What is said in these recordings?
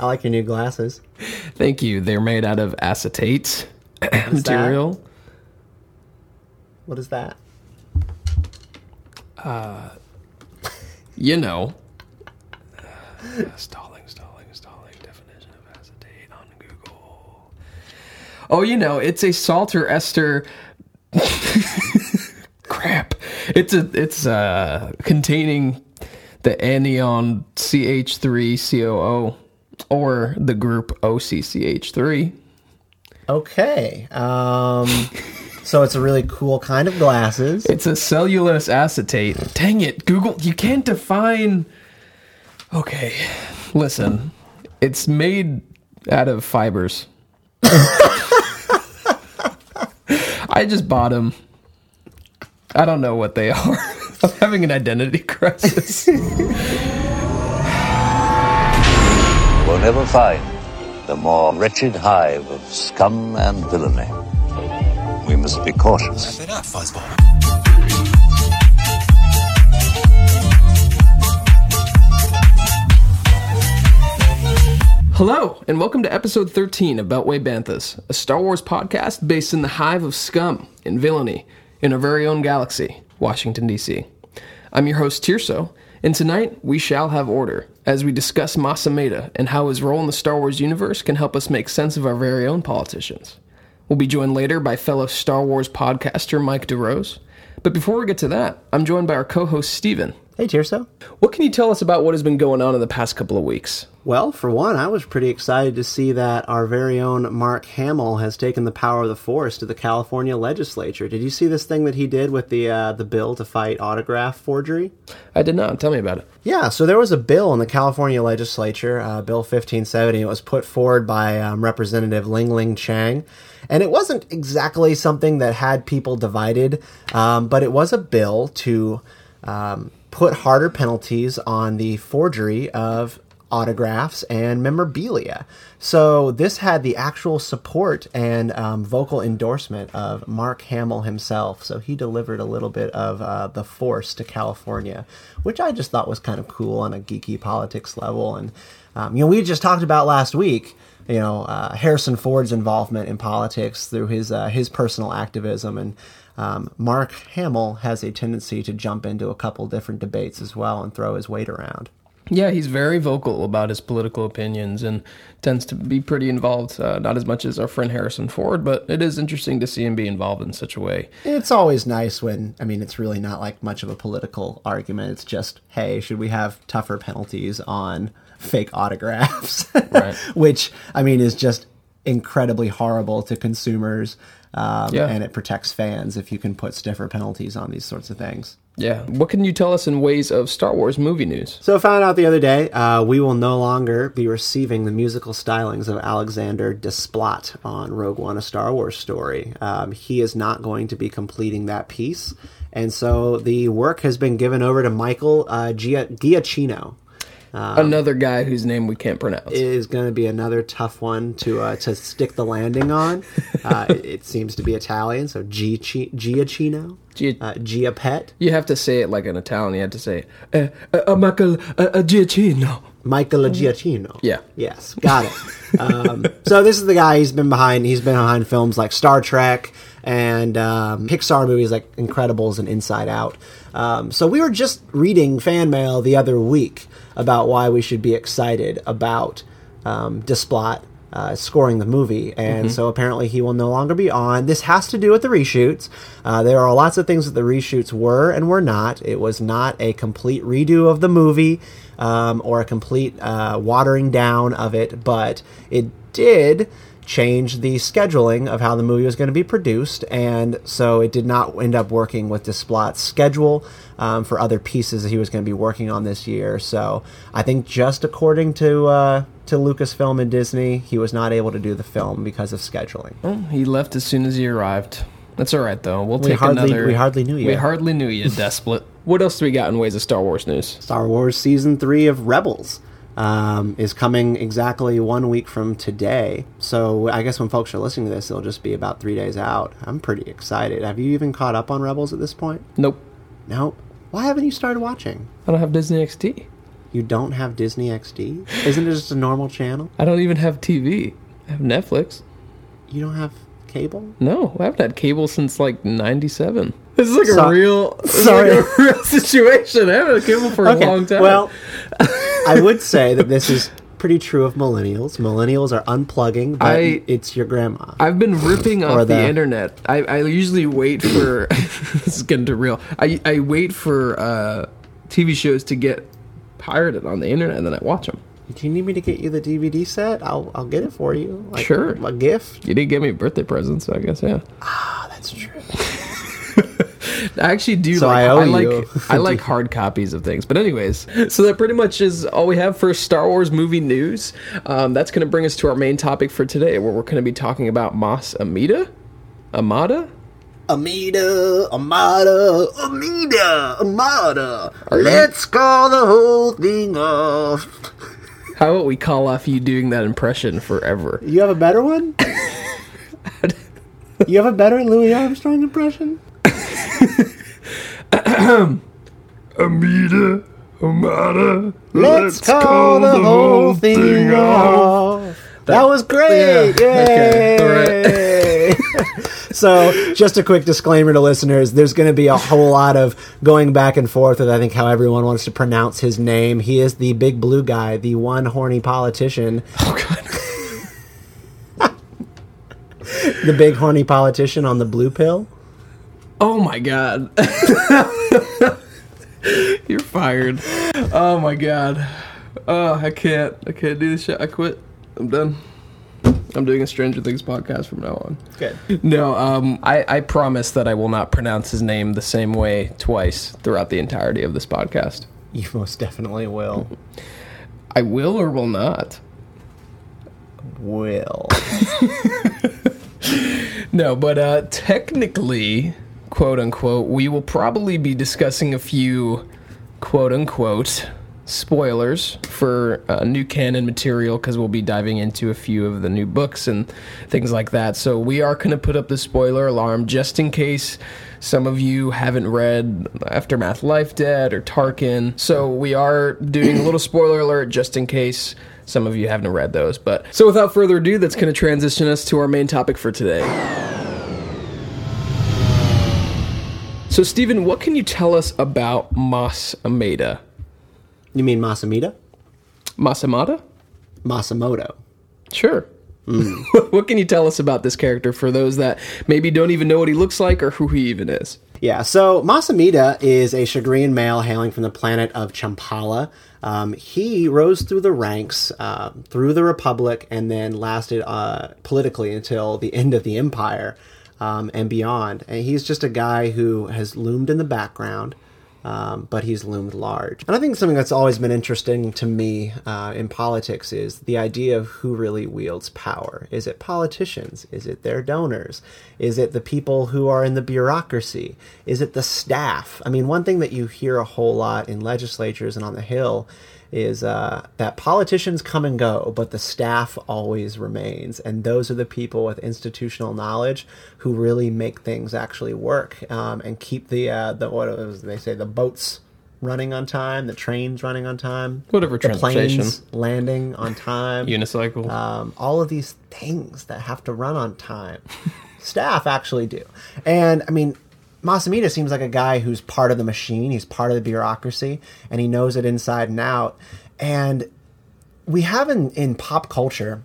I like your new glasses. Thank you. They're made out of acetate material. What is that? Uh, You know. stalling, stalling, stalling. Definition of acetate on Google. Oh, you know, it's a salter ester. Crap. It's a it's uh containing the anion CH3COO or the group OCCH3. Okay. Um, so it's a really cool kind of glasses. It's a cellulose acetate. Dang it, Google, you can't define. Okay, listen. It's made out of fibers. I just bought them. I don't know what they are. I'm having an identity crisis. we'll never find the more wretched hive of scum and villainy. We must be cautious. it up, Fuzzball. Hello, and welcome to episode 13 of Beltway Banthas, a Star Wars podcast based in the hive of scum and villainy in our very own galaxy, Washington, D.C. I'm your host, Tirso, and tonight we shall have order as we discuss Mas Amedda and how his role in the Star Wars universe can help us make sense of our very own politicians. We'll be joined later by fellow Star Wars podcaster Mike DeRose. But before we get to that, I'm joined by our co host, Stephen. Hey, Tirso. What can you tell us about what has been going on in the past couple of weeks? Well, for one, I was pretty excited to see that our very own Mark Hamill has taken the power of the Force to the California legislature. Did you see this thing that he did with the uh, the bill to fight autograph forgery? I did not. Tell me about it. Yeah, so there was a bill in the California legislature, uh, Bill 1570. It was put forward by um, Representative Ling Ling Chang. And it wasn't exactly something that had people divided, um, but it was a bill to um, put harder penalties on the forgery of autographs and memorabilia. So this had the actual support and um, vocal endorsement of Mark Hamill himself. So he delivered a little bit of uh, the force to California, which I just thought was kind of cool on a geeky politics level. And um, you know, we just talked about last week. You know, uh, Harrison Ford's involvement in politics through his uh, his personal activism and. Um, Mark Hamill has a tendency to jump into a couple different debates as well and throw his weight around. Yeah, he's very vocal about his political opinions and tends to be pretty involved. Uh, not as much as our friend Harrison Ford, but it is interesting to see him be involved in such a way. It's always nice when, I mean, it's really not like much of a political argument. It's just, hey, should we have tougher penalties on fake autographs? Right. Which, I mean, is just incredibly horrible to consumers. Um, Yeah. And it protects fans if you can put stiffer penalties on these sorts of things. Yeah. What can you tell us in ways of Star Wars movie news? So I found out the other day uh, we will no longer be receiving the musical stylings of Alexander Desplat on Rogue One: A Star Wars Story. Um, he is not going to be completing that piece, and so the work has been given over to Michael uh, Gia- Giacchino. Another guy whose name we can't pronounce. Is going to be another tough one to uh, to stick the landing on. Uh, it, it seems to be Italian, so Giacchi- Giacchino, Gia- uh, Giapet. you have to say it like an Italian. You have to say, uh, uh, Michael uh, uh, Giacchino. Michael Giacchino. Yeah. Yes, got it. um, so this is the guy. He's been behind. He's been behind films like Star Trek and um, Pixar movies like Incredibles and Inside Out. Um, so we were just reading fan mail the other week about why we should be excited about um, Desplat uh, scoring the movie, and so apparently he will no longer be on. This has to do with the reshoots. Uh, there are lots of things that the reshoots were and were not. It was not a complete redo of the movie um, or a complete uh, watering down of it, but it did change the scheduling of how the movie was going to be produced, and so it did not end up working with Desplat's schedule um, for other pieces that he was going to be working on this year. So I think just according to uh, to Lucasfilm and Disney, he was not able to do the film because of scheduling. Well, he left as soon as he arrived. That's all right, though. We'll We take hardly- another. we hardly knew you. We hardly knew you, Desplat. what else do we got in ways of Star Wars news? Star Wars Season 3 of Rebels um, is coming exactly one week from today. So I guess when folks are listening to this, it'll just be about three days out. I'm pretty excited. Have you even caught up on Rebels at this point? Nope. Nope. Why haven't you started watching? I don't have Disney XD. You don't have Disney XD? Isn't it just a normal channel? I don't even have TV. I have Netflix. You don't have cable? No, I haven't had cable since like '97. This is like So- a real, Sorry. like a real situation. I haven't had cable for a long time. Well, I would say that this is pretty true of millennials. Millennials are unplugging, but I- it's your grandma. I've been ripping off the, the- internet. I, I usually wait for this is getting too real. I I wait for uh, TV shows to get pirated on the internet and then I watch them. Do you need me to get you the DVD set? I'll I'll get it for you. Like Sure. A gift? You didn't give me a birthday present, so I guess yeah. Oh, that's true. I actually do So like I owe like you. I like hard copies of things. But anyways, so that pretty much is all we have for Star Wars movie news. Um, that's going to bring us to our main topic for today, where we're going to be talking about Mas Amida, Amada. Amida, Amada, Amida, Amada. you- Let's call the whole thing off. How about we call off you doing that impression forever? You have a better one? you have a better Louis Armstrong impression? Amida, Amada. Let's, call, the, whole thing, off. That, was great! Yeah, Yay! okay, so, just a quick disclaimer to listeners: there's going to be a whole lot of going back and forth with I think how everyone wants to pronounce his name. He is the big blue guy, the one horny politician, Oh god. the big horny politician on the blue pill. Oh my god. You're fired. Oh my god. Oh, I can't. I can't do this shit. I quit. I'm done. I'm doing a Stranger Things podcast from now on. Good. No, um, I, I promise that I will not pronounce his name the same way twice throughout the entirety of this podcast. You most definitely will. I will or will not. Will. No, but uh, technically, quote unquote, we will probably be discussing a few quote unquote spoilers for uh, new canon material because we'll be diving into a few of the new books and things like that. So we are going to put up the spoiler alarm just in case some of you haven't read Aftermath Life Debt or Tarkin. So we are doing a little spoiler alert just in case some of you haven't read those. But so without further ado, that's going to transition us to our main topic for today. So, Stephen, what can you tell us about Mas Amedda? You mean Masamita? Masamada? Masamoto. Sure. what can you tell us about this character for those that maybe don't even know what he looks like or who he even is? Yeah, so Masamita is a Chagrian male hailing from the planet of Champala. Um, he rose through the ranks, uh, through the Republic, and then lasted uh, politically until the end of the Empire um, and beyond. And he's just a guy who has loomed in the background, um, but he's loomed large. And I think something that's always been interesting to me uh, in politics is the idea of who really wields power. Is it politicians? Is it their donors? Is it the people who are in the bureaucracy? Is it the staff? I mean, one thing that you hear a whole lot in legislatures and on the Hill is uh, that politicians come and go, but the staff always remains. And those are the people with institutional knowledge who really make things actually work um, and keep the, uh, the what was they say, the boats running on time, the trains running on time, Whatever the transportation. planes landing on time, Unicycle. um, all of these things that have to run on time. Staff actually do. And I mean, Masamita seems like a guy who's part of the machine, he's part of the bureaucracy, and he knows it inside and out. And we have in, in pop culture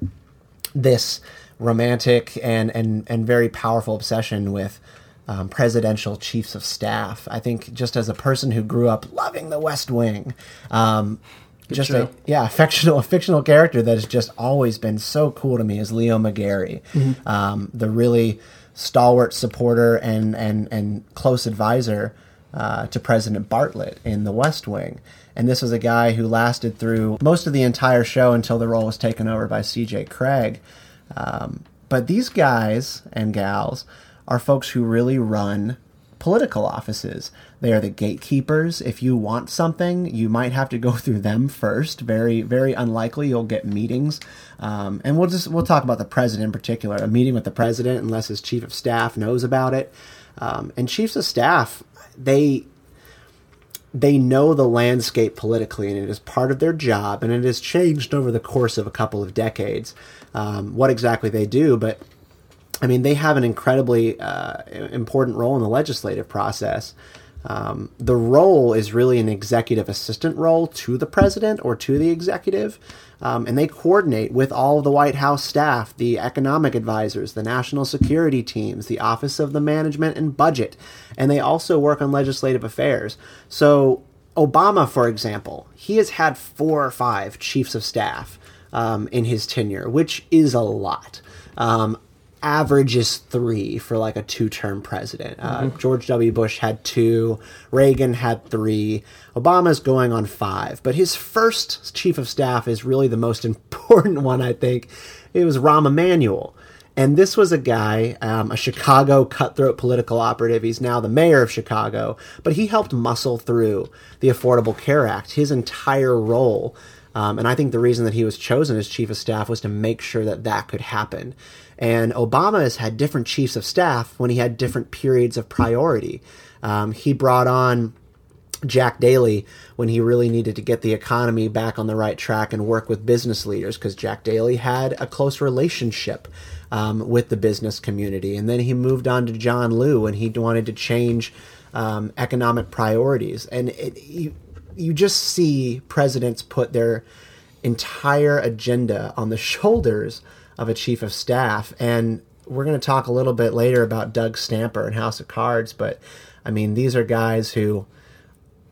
this romantic and, and, and very powerful obsession with um, presidential chiefs of staff. I think just as a person who grew up loving the West Wing, um, just a yeah, a fictional a fictional character that has just always been so cool to me is Leo McGarry, um, the really stalwart supporter and and and close advisor uh, to President Bartlet in The West Wing. And this was a guy who lasted through most of the entire show until the role was taken over by C.J. Cregg. Um, but these guys and gals are folks who really run political offices. They are the gatekeepers. If you want something, you might have to go through them first. Very, very unlikely you'll get meetings. Um, and we'll just we'll talk about the president in particular. A meeting with the president, unless his chief of staff knows about it. Um, and chiefs of staff, they they know the landscape politically, and it is part of their job, and it has changed over the course of a couple of decades um, what exactly they do. But I mean, they have an incredibly uh, important role in the legislative process. Um, the role is really an executive assistant role to the president or to the executive, um, and they coordinate with all of the White House staff, the economic advisors, the national security teams, the Office of the Management and Budget, and they also work on legislative affairs. So, Obama, for example, he has had four or five chiefs of staff um, in his tenure, which is a lot. Um, average is three for like a two term president. Mm-hmm. George W. Bush had two, Reagan had three, Obama's going on five. But his first chief of staff is really the most important one, I think. It was Rahm Emanuel. And this was a guy, um, a Chicago cutthroat political operative. He's now the mayor of Chicago, but he helped muscle through the Affordable Care Act. His entire role um, and I think the reason that he was chosen as chief of staff was to make sure that that could happen. And Obama has had different chiefs of staff when he had different periods of priority. Um, he brought on Jack Daly when he really needed to get the economy back on the right track and work with business leaders because Jack Daly had a close relationship um, with the business community. And then he moved on to John Liu when he wanted to change um, economic priorities. And it, he, you just see presidents put their entire agenda on the shoulders of a chief of staff. And we're going to talk a little bit later about Doug Stamper and House of Cards, but I mean, these are guys who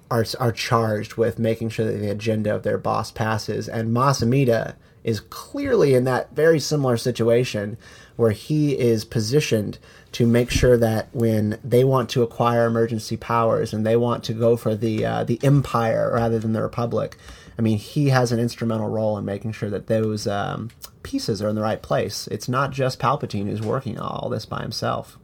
are are charged with making sure that the agenda of their boss passes. And Mas Amedda is clearly in that very similar situation where he is positioned to make sure that when they want to acquire emergency powers and they want to go for the uh, the empire rather than the republic, I mean, he has an instrumental role in making sure that those um, pieces are in the right place. It's not just Palpatine who's working all this by himself.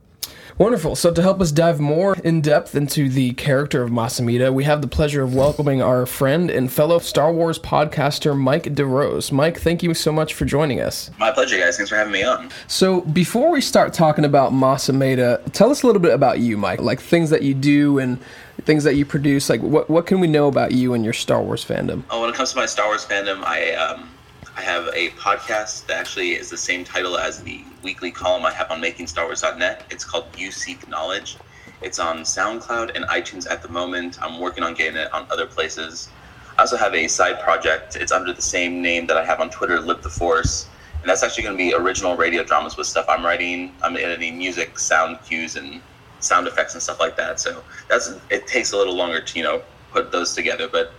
Wonderful. So, to help us dive more in depth into the character of Mas Amedda, we have the pleasure of welcoming our friend and fellow Star Wars podcaster, Mike DeRose. Mike, thank you so much for joining us. My pleasure, guys. Thanks for having me on. So, before we start talking about Mas Amedda, tell us a little bit about you, Mike, like things that you do and things that you produce. Like, what, what can we know about you and your Star Wars fandom? Oh, when it comes to my Star Wars fandom, I. Um, I have a podcast that actually is the same title as the weekly column I have on MakingStarWars.net. It's called You Seek Knowledge. It's on SoundCloud and iTunes at the moment. I'm working on getting it on other places. I also have a side project. It's under the same name that I have on Twitter, Live the Force. And that's actually going to be original radio dramas with stuff I'm writing. I'm editing music, sound cues, and sound effects and stuff like that. So that's it takes a little longer to you know put those together, but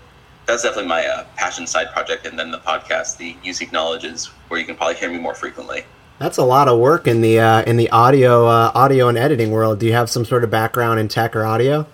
that's definitely my uh, passion side project. And then the podcast, the Seek Knowledge, is where you can probably hear me more frequently. That's a lot of work in the uh, in the audio uh, audio and editing world. Do you have some sort of background in tech or audio?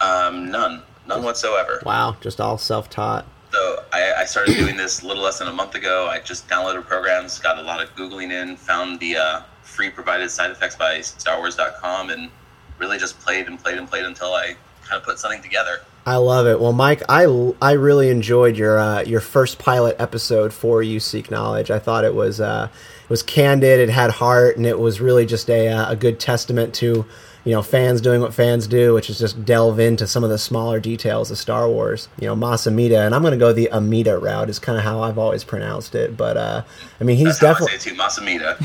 Um, none, none whatsoever. Wow, just all self taught. So I, I, started doing this a little less than a month ago. I just downloaded programs, got a lot of googling in, found the uh, free provided side effects by StarWars.com, and really just played and played and played until I kind of put something together. I love it. Well, Mike, I, I really enjoyed your uh, your first pilot episode for You Seek Knowledge. I thought it was uh, it was candid, it had heart, and it was really just a uh, a good testament to you know fans doing what fans do, which is just delve into some of the smaller details of Star Wars. You know, Mas Amedda, and I'm going to go the Amida route is kind of how I've always pronounced it. But uh, I mean, he's definitely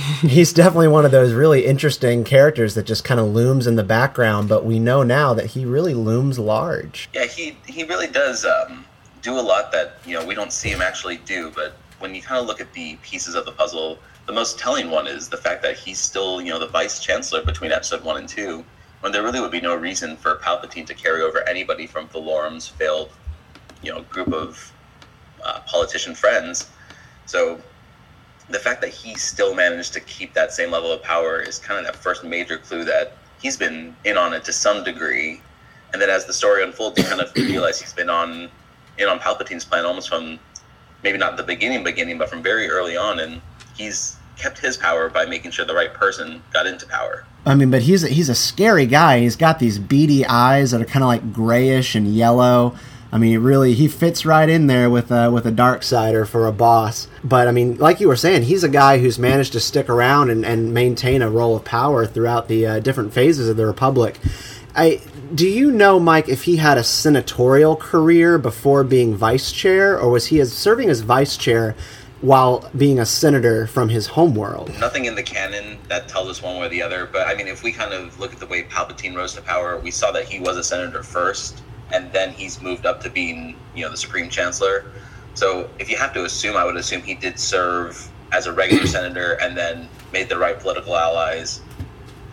he's definitely one of those really interesting characters that just kind of looms in the background. But we know now that he really looms large. Yeah, he he really does um, do a lot that you know we don't see him actually do, but when you kind of look at the pieces of the puzzle the most telling one is the fact that he's still, you know, the vice chancellor between episode one and two, when there really would be no reason for Palpatine to carry over anybody from Valorum's failed, you know, group of uh, politician friends. So the fact that he still managed to keep that same level of power is kind of that first major clue that he's been in on it to some degree. And then as the story unfolds, you kind of realize he's been on in on Palpatine's plan almost from maybe not the beginning beginning, but from very early on, and he's kept his power by making sure the right person got into power. I mean, but he's a, he's a scary guy. He's got these beady eyes that are kind of like grayish and yellow. I mean, really, he fits right in there with a, with a dark sider for a boss. But I mean, like you were saying, he's a guy who's managed to stick around and, and maintain a role of power throughout the uh, different phases of the Republic. I Do you know, Mike, if he had a senatorial career before being vice chair, or was he as serving as vice chair while being a senator from his homeworld? Nothing in the canon that tells us one way or the other, but I mean, if we kind of look at the way Palpatine rose to power, we saw that he was a senator first, and then he's moved up to being, you know, the Supreme Chancellor. So if you have to assume, I would assume he did serve as a regular senator and then made the right political allies,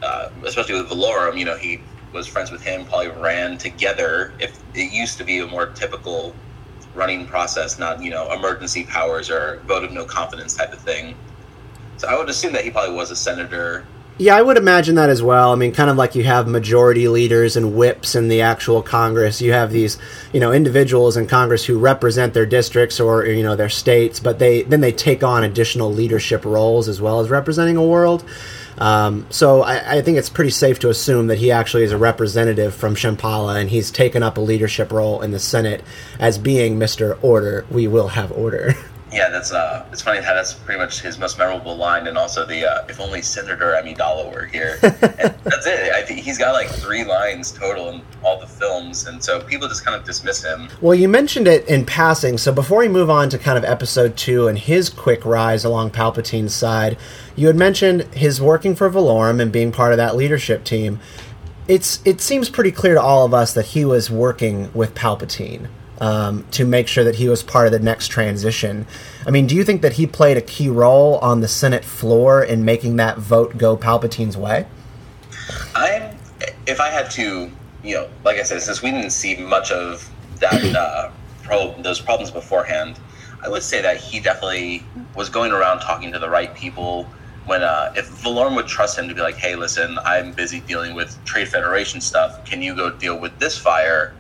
uh, especially with Valorum. You know, he was friends with him, probably ran together. If it used to be a more typical running process, not you know emergency powers or vote of no confidence type of thing. So I would assume that he probably was a senator. Yeah, I would imagine that as well. I mean, kind of like you have majority leaders and whips in the actual Congress. You have these, you know, individuals in Congress who represent their districts or you know their states, but they then they take on additional leadership roles as well as representing a world. Um, so I, I, think it's pretty safe to assume that he actually is a representative from Champala, and he's taken up a leadership role in the Senate as being Mister Order. We will have order. Yeah, that's uh, it's funny how that's pretty much his most memorable line, and also the uh, "If only Senator Amidala were here." and that's it. I think he's got like three lines total in all the films, and so people just kind of dismiss him. Well, you mentioned it in passing, so before we move on to kind of episode two and his quick rise along Palpatine's side, you had mentioned his working for Valorum and being part of that leadership team. It's it seems pretty clear to all of us that he was working with Palpatine um, to make sure that he was part of the next transition. I mean, do you think that he played a key role on the Senate floor in making that vote go Palpatine's way? I, if I had to, you know, like I said, since we didn't see much of that uh, pro- those problems beforehand, I would say that he definitely was going around talking to the right people. When uh, if Valorum would trust him to be like, hey, listen, I'm busy dealing with Trade Federation stuff. Can you go deal with this fire?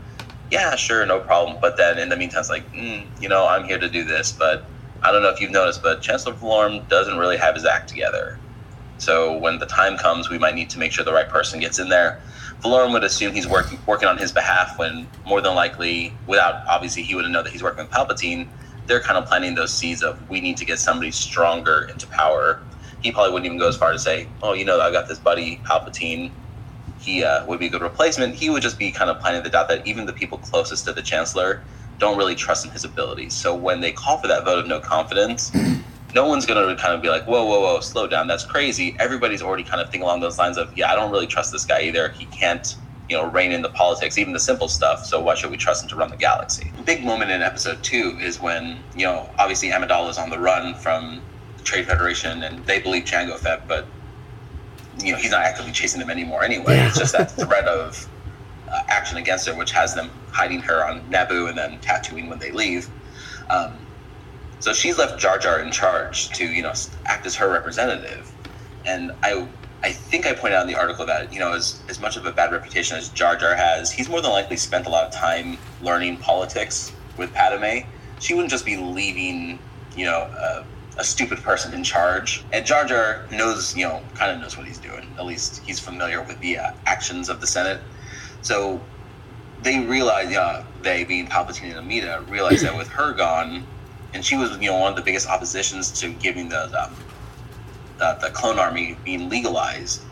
Yeah, sure, no problem. But then in the meantime, it's like, mm, you know, I'm here to do this. But I don't know if you've noticed, but Chancellor Valorum doesn't really have his act together. So when the time comes, we might need to make sure the right person gets in there. Valorum would assume he's working working on his behalf when more than likely, without obviously he wouldn't know that he's working with Palpatine. They're kind of planting those seeds of we need to get somebody stronger into power. He probably wouldn't even go as far to say, "Oh, you know, I got this buddy Palpatine he uh, would be a good replacement. He would just be kind of planting the doubt that even the people closest to the chancellor don't really trust in his abilities. So when they call for that vote of no confidence, no one's going to kind of be like, whoa, whoa, whoa, slow down. That's crazy. Everybody's already kind of thinking along those lines of, yeah, I don't really trust this guy either. He can't, you know, rein in the politics, even the simple stuff. So why should we trust him to run the galaxy? Big moment in episode two is when, you know, obviously Amidala is on the run from the Trade Federation and they believe Jango Fett, but you know he's not actively chasing them anymore anyway. Yeah. It's just that threat of uh, action against her, which has them hiding her on Naboo and then Tatooine when they leave. Um, so she's left Jar Jar in charge to you know act as her representative, and I I think I pointed out in the article that you know as as much of a bad reputation as Jar Jar has, he's more than likely spent a lot of time learning politics with Padme. She wouldn't just be leaving you know. Uh, a stupid person in charge. And Jar Jar knows, you know, kind of knows what he's doing. At least he's familiar with the uh, actions of the Senate. So they realize, uh, they being Palpatine and Amida, realize that with her gone, and she was, you know, one of the biggest oppositions to giving the the, the, the clone army being legalized.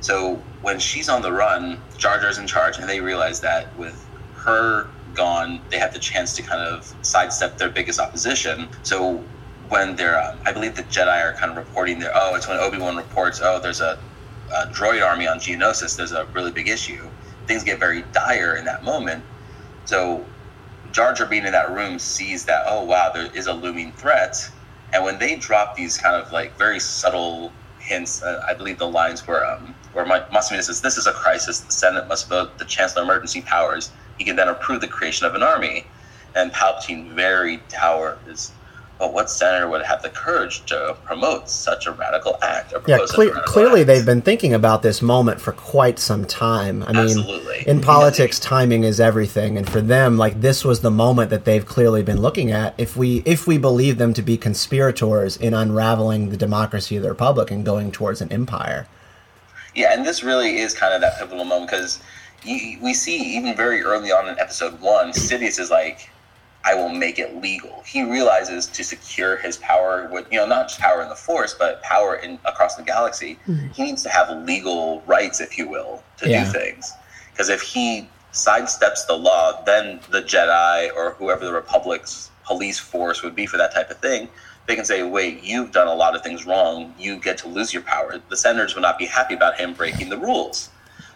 So when she's on the run, Jar Jar's in charge, and they realize that with her gone, they have the chance to kind of sidestep their biggest opposition. So when they're, um, I believe the Jedi are kind of reporting there. Oh, it's when Obi Wan reports, oh, there's a, a, droid army on Geonosis. There's a really big issue. Things get very dire in that moment. So Jar Jar being in that room sees that, oh wow, there is a looming threat. And when they drop these kind of like very subtle hints, uh, I believe the lines were um, where Mas says, "This is a crisis. The Senate must vote the Chancellor emergency powers. He can then approve the creation of an army." And Palpatine very dour but what senator would have the courage to promote such a radical act? yeah, cle- clearly act? they've been thinking about this moment for quite some time. I mean, Absolutely. in politics, timing is everything, and for them, like this was the moment that they've clearly been looking at. If we if we believe them to be conspirators in unraveling the democracy of the republic and going towards an empire. Yeah, and this really is kind of that pivotal moment because we see even very early on in episode one, Sidious is like I will make it legal. He realizes to secure his power with you know not just power in the force, but power in across the galaxy, mm-hmm. he needs to have legal rights, if you will, to yeah. do things. Because if he sidesteps the law, then the Jedi or whoever the Republic's police force would be for that type of thing, they can say, wait, you've done a lot of things wrong. You get to lose your power. The senators would not be happy about him breaking the rules.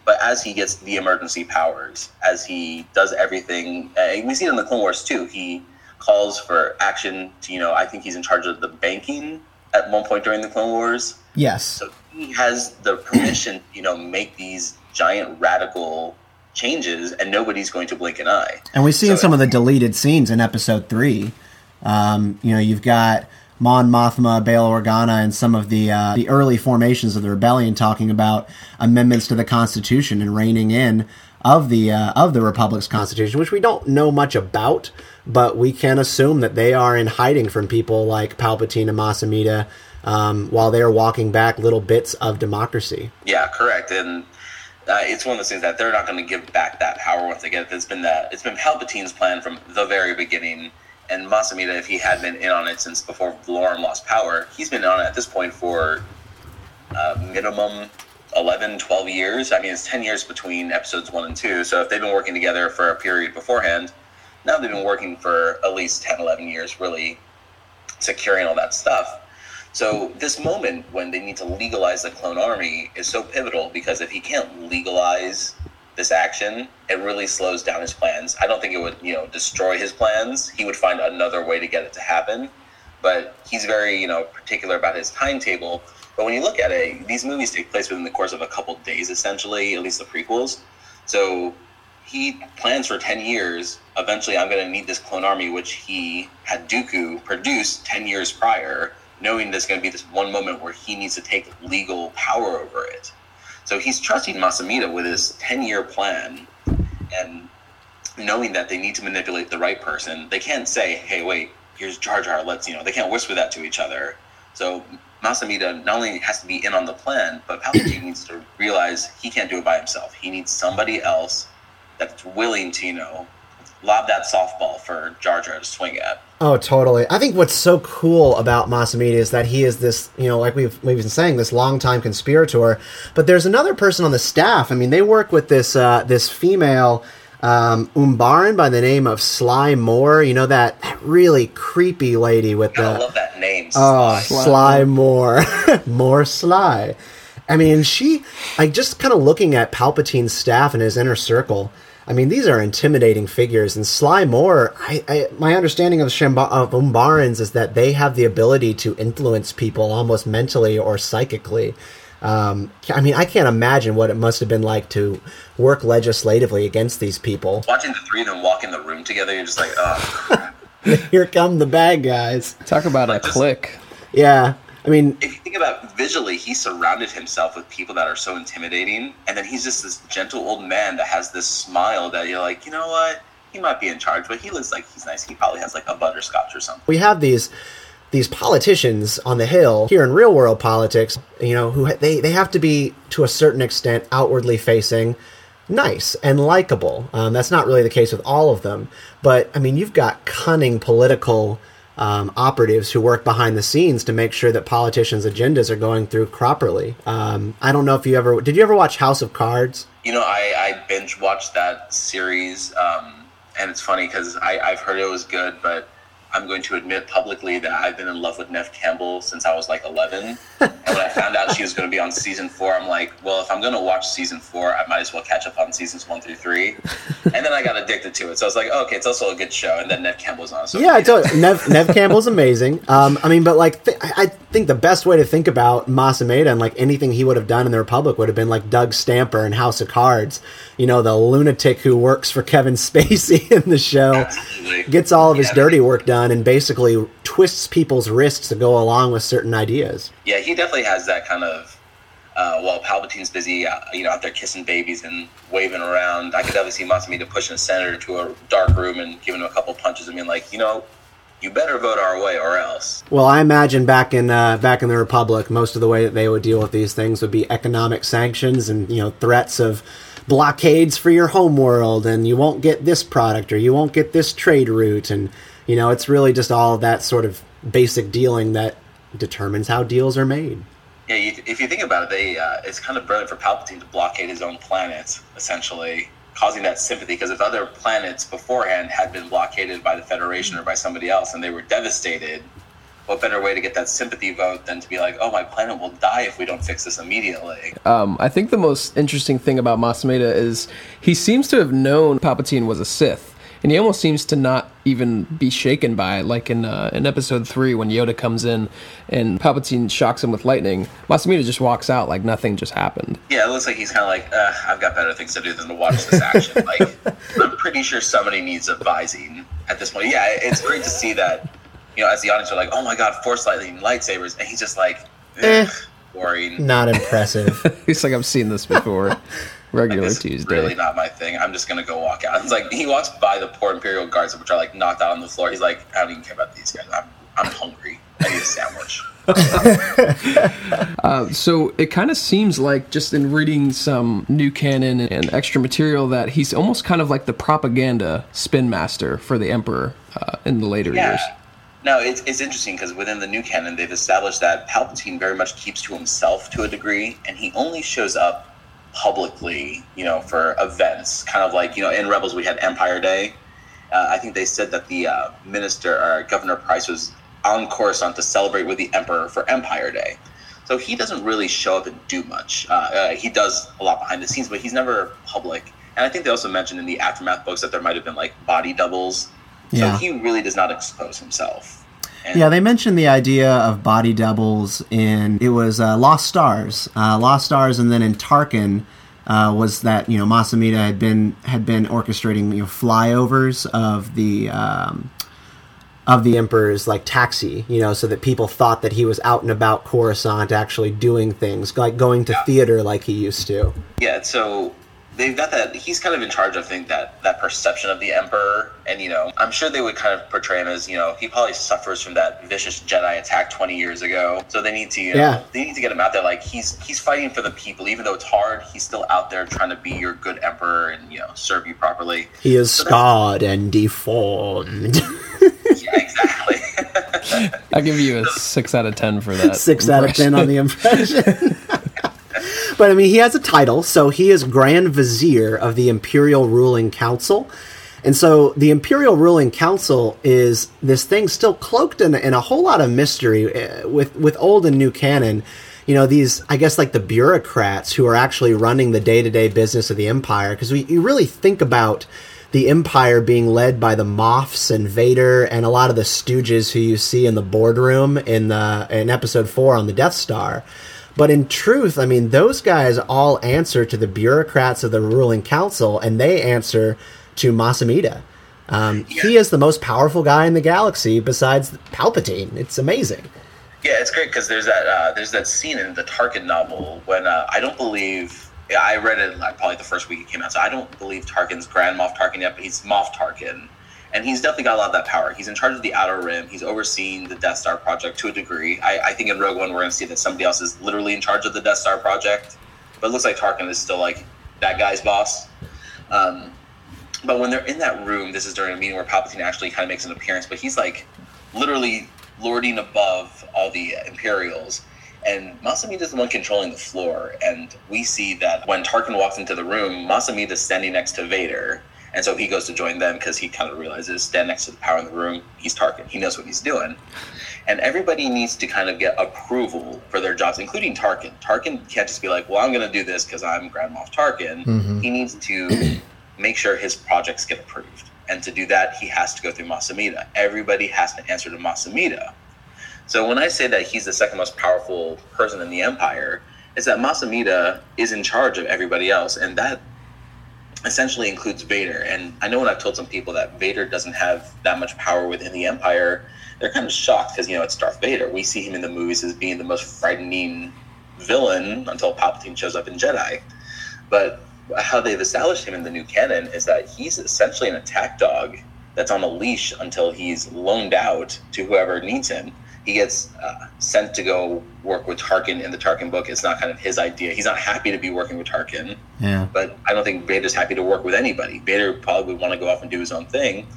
But as he gets the emergency powers, as he does everything, and we see it in the Clone Wars too, he calls for action to, you know, I think he's in charge of the banking at one point during the Clone Wars. Yes. So he has the permission, you know, make these giant radical changes, and nobody's going to blink an eye. And we see in some of the deleted scenes in episode three, um, you know, you've got Mon Mothma, Bail Organa, and some of the uh, the early formations of the rebellion talking about amendments to the Constitution and reining in of the uh, of the Republic's Constitution, which we don't know much about, but we can assume that they are in hiding from people like Palpatine and Masamita um, while they are walking back little bits of democracy. Yeah, correct. And uh, it's one of those things that they're not going to give back that power once they get it. It's been that it's been Palpatine's plan from the very beginning. And Masamita, if he had been in on it since before Valorum lost power, he's been on it at this point for uh, minimum 11, 12 years. I mean, it's 10 years between episodes one and two. So if they've been working together for a period beforehand, now they've been working for at least 10, 11 years, really securing all that stuff. So this moment when they need to legalize the clone army is so pivotal because if he can't legalize this action, it really slows down his plans. I don't think it would, you know, destroy his plans. He would find another way to get it to happen. But he's very, you know, particular about his timetable. But when you look at it, these movies take place within the course of a couple days, essentially, at least the prequels. So he plans for 10 years. Eventually, I'm going to need this clone army, which he had Dooku produce 10 years prior, knowing there's going to be this one moment where he needs to take legal power over it. So he's trusting Masamita with his 10 year plan and knowing that they need to manipulate the right person. They can't say, hey, wait, here's Jar Jar, let's, you know, they can't whisper that to each other. So Masamita not only has to be in on the plan, but Palpatine needs to realize he can't do it by himself. He needs somebody else that's willing to, you know, lob that softball for Jar Jar to swing at. Oh, totally. I think what's so cool about Masamita is that he is this, you know, like we've we've been saying, this longtime conspirator. But there's another person on the staff. I mean, they work with this uh, this female um, Umbaran by the name of Sly Moore. You know that, that really creepy lady with the. I love that name. Oh, Sly. Sly Moore. More Sly. I mean, she, like, just kind of looking at Palpatine's staff and his inner circle, I mean, these are intimidating figures. And Sly Moore, I, I, my understanding of, Shamba, of Umbarans is that they have the ability to influence people almost mentally or psychically. Um, I mean, I can't imagine what it must have been like to work legislatively against these people. Watching the three of them walk in the room together, you're just like, oh. Here come the bad guys. Talk about a Like this- click. Yeah. I mean, if you think about visually, he surrounded himself with people that are so intimidating, and then he's just this gentle old man that has this smile that you're like, you know what? He might be in charge, but he looks like he's nice. He probably has like a butterscotch or something. we have these these politicians on the hill here in real world politics you know who ha- they they have to be to a certain extent outwardly facing nice and likable um, that's not really the case with all of them but i mean you've got cunning political um, operatives who work behind the scenes to make sure that politicians agendas are going through properly. Um, i don't know if you ever did you ever watch house of cards? You know, I, I binge watched that series, um, and it's funny because I've heard it was good, but I'm going to admit publicly that I've been in love with Neve Campbell since I was like 11. and when I found out she was going to be on season four, I'm like, well, if I'm going to watch season four, I might as well catch up on seasons one through three. and then I got addicted to it. So I was like, oh, okay, it's also a good show. And then Neve Campbell's on. So Yeah, I told you, Neve, Neve Campbell's amazing. Um, I mean, but like, th- I I think the best way to think about Mas Amedda and like anything he would have done in the Republic would have been like Doug Stamper in House of Cards. You know, the lunatic who works for Kevin Spacey in the show, Absolutely. gets all of his Yeah. dirty work done, and basically twists people's wrists to go along with certain ideas. Yeah, he definitely has that kind of. Uh, while Palpatine's busy, uh, you know, out there kissing babies and waving around, I could definitely see Masamita pushing a senator to a dark room and giving him a couple punches and being like, you know, you better vote our way or else. Well, I imagine back in uh, back in the Republic, most of the way that they would deal with these things would be economic sanctions and you know threats of blockades for your home world, and you won't get this product or you won't get this trade route, and you know it's really just all that sort of basic dealing that determines how deals are made. Yeah, you, if you think about it, they uh, it's kind of brilliant for Palpatine to blockade his own planet, essentially. causing that sympathy because if other planets beforehand had been blockaded by the Federation or by somebody else and they were devastated, what better way to get that sympathy vote than to be like, oh, my planet will die if we don't fix this immediately? Um, I think the most interesting thing about Mas Amedda is he seems to have known Palpatine was a Sith. And he almost seems to not even be shaken by it. Like in uh, in episode three, when Yoda comes in and Palpatine shocks him with lightning, Mas Amedda just walks out like nothing just happened. Yeah, it looks like he's kind of like, uh, I've got better things to do than to watch this action. like, I'm pretty sure somebody needs advising at this point. Yeah, it's great to see that, you know, as the audience are like, oh my god, force lightning, lightsabers, and he's just like, Eh. Boring. Not impressive. He's like, I've seen this before. Regular It's Tuesday. really not my thing. I'm just gonna go walk out. It's like he walks by the poor Imperial guards, which are like knocked out on the floor. He's like, I don't even care about these guys. I'm, I'm hungry. I need a sandwich. So it kind of seems like just in reading some new canon and extra material that he's almost kind of like the propaganda spin master for the Emperor uh, in the later Yeah. years. No, it's, it's interesting because within the new canon, they've established that Palpatine very much keeps to himself to a degree, and he only shows up publicly, you know, for events. Kind of like, you know, in Rebels, we had Empire Day. Uh, I think they said that the uh, minister or Governor Pryce was on Coruscant to celebrate with the Emperor for Empire Day. So he doesn't really show up and do much. Uh, uh, he does a lot behind the scenes, but he's never public. And I think they also mentioned in the aftermath books that there might have been like body doubles. Yeah. So he really does not expose himself. And Yeah, they mentioned the idea of body doubles in it was uh, Lost Stars, uh, Lost Stars, and then in Tarkin uh, was that you know Masamita had been had been orchestrating you know flyovers of the um, of the Emperor's like taxi, you know, so that people thought that he was out and about Coruscant, actually doing things like going to theater like he used to. Yeah, so they've got that. He's kind of in charge of, think, that that perception of the Emperor, and you know, I'm sure they would kind of portray him as, you know, he probably suffers from that vicious Jedi attack 20 years ago. So they need to, you know, Yeah. they need to get him out there. Like he's he's fighting for the people, even though it's hard. He's still out there trying to be your good Emperor and you know serve you properly. He is scarred and deformed. Yeah, exactly. I give you a six out of ten for that. six out of ten on the impression. but I mean, he has a title, so he is Grand Vizier of the Imperial Ruling Council. And so the Imperial Ruling Council is this thing still cloaked in, in a whole lot of mystery uh, with with old and new canon. You know, these I guess like the bureaucrats who are actually running the day to day business of the Empire. Because we you really think about the Empire being led by the Moffs and Vader and a lot of the stooges who you see in the boardroom in the in Episode Four on the Death Star. But in truth, I mean, those guys all answer to the bureaucrats of the ruling council, and they answer to Masamida. Um, He is the most powerful guy in the galaxy besides Palpatine. It's amazing. Yeah, it's great because there's that uh, there's that scene in the Tarkin novel when uh, I don't believe yeah, I read it like probably the first week it came out, so I don't believe Tarkin's Grand Moff Tarkin yet, but he's Moff Tarkin, and he's definitely got a lot of that power. He's in charge of the Outer Rim. He's overseeing the Death Star project to a degree. I, I think in Rogue One we're going to see that somebody else is literally in charge of the Death Star project, but it looks like Tarkin is still like that guy's boss. Um, but when they're in that room, this is during a meeting where Palpatine actually kind of makes an appearance, but he's like literally lording above all the Imperials. And Masamita's the one controlling the floor. And we see that when Tarkin walks into the room, Masamita's standing next to Vader. And so he goes to join them because he kind of realizes stand next to the power in the room. He's Tarkin. He knows what he's doing. And everybody needs to kind of get approval for their jobs, including Tarkin. Tarkin can't just be like, well, I'm going to do this because I'm Grand Moff Tarkin. Mm-hmm. He needs to make sure his projects get approved. And to do that, he has to go through Masamita. Everybody has to answer to Masamita. So when I say that he's the second most powerful person in the Empire, is that Masamita is in charge of everybody else, and that essentially includes Vader. And I know when I've told some people that Vader doesn't have that much power within the Empire, they're kind of shocked because you know it's Darth Vader. We see him in the movies as being the most frightening villain until Palpatine shows up in Jedi. But how they've established him in the new canon is that he's essentially an attack dog that's on a leash until he's loaned out to whoever needs him. He gets uh, sent to go work with Tarkin in the Tarkin book. It's not kind of his idea. He's not happy to be working with Tarkin, Yeah. but I don't think Vader's happy to work with anybody. Vader probably would want to go off and do his own thing,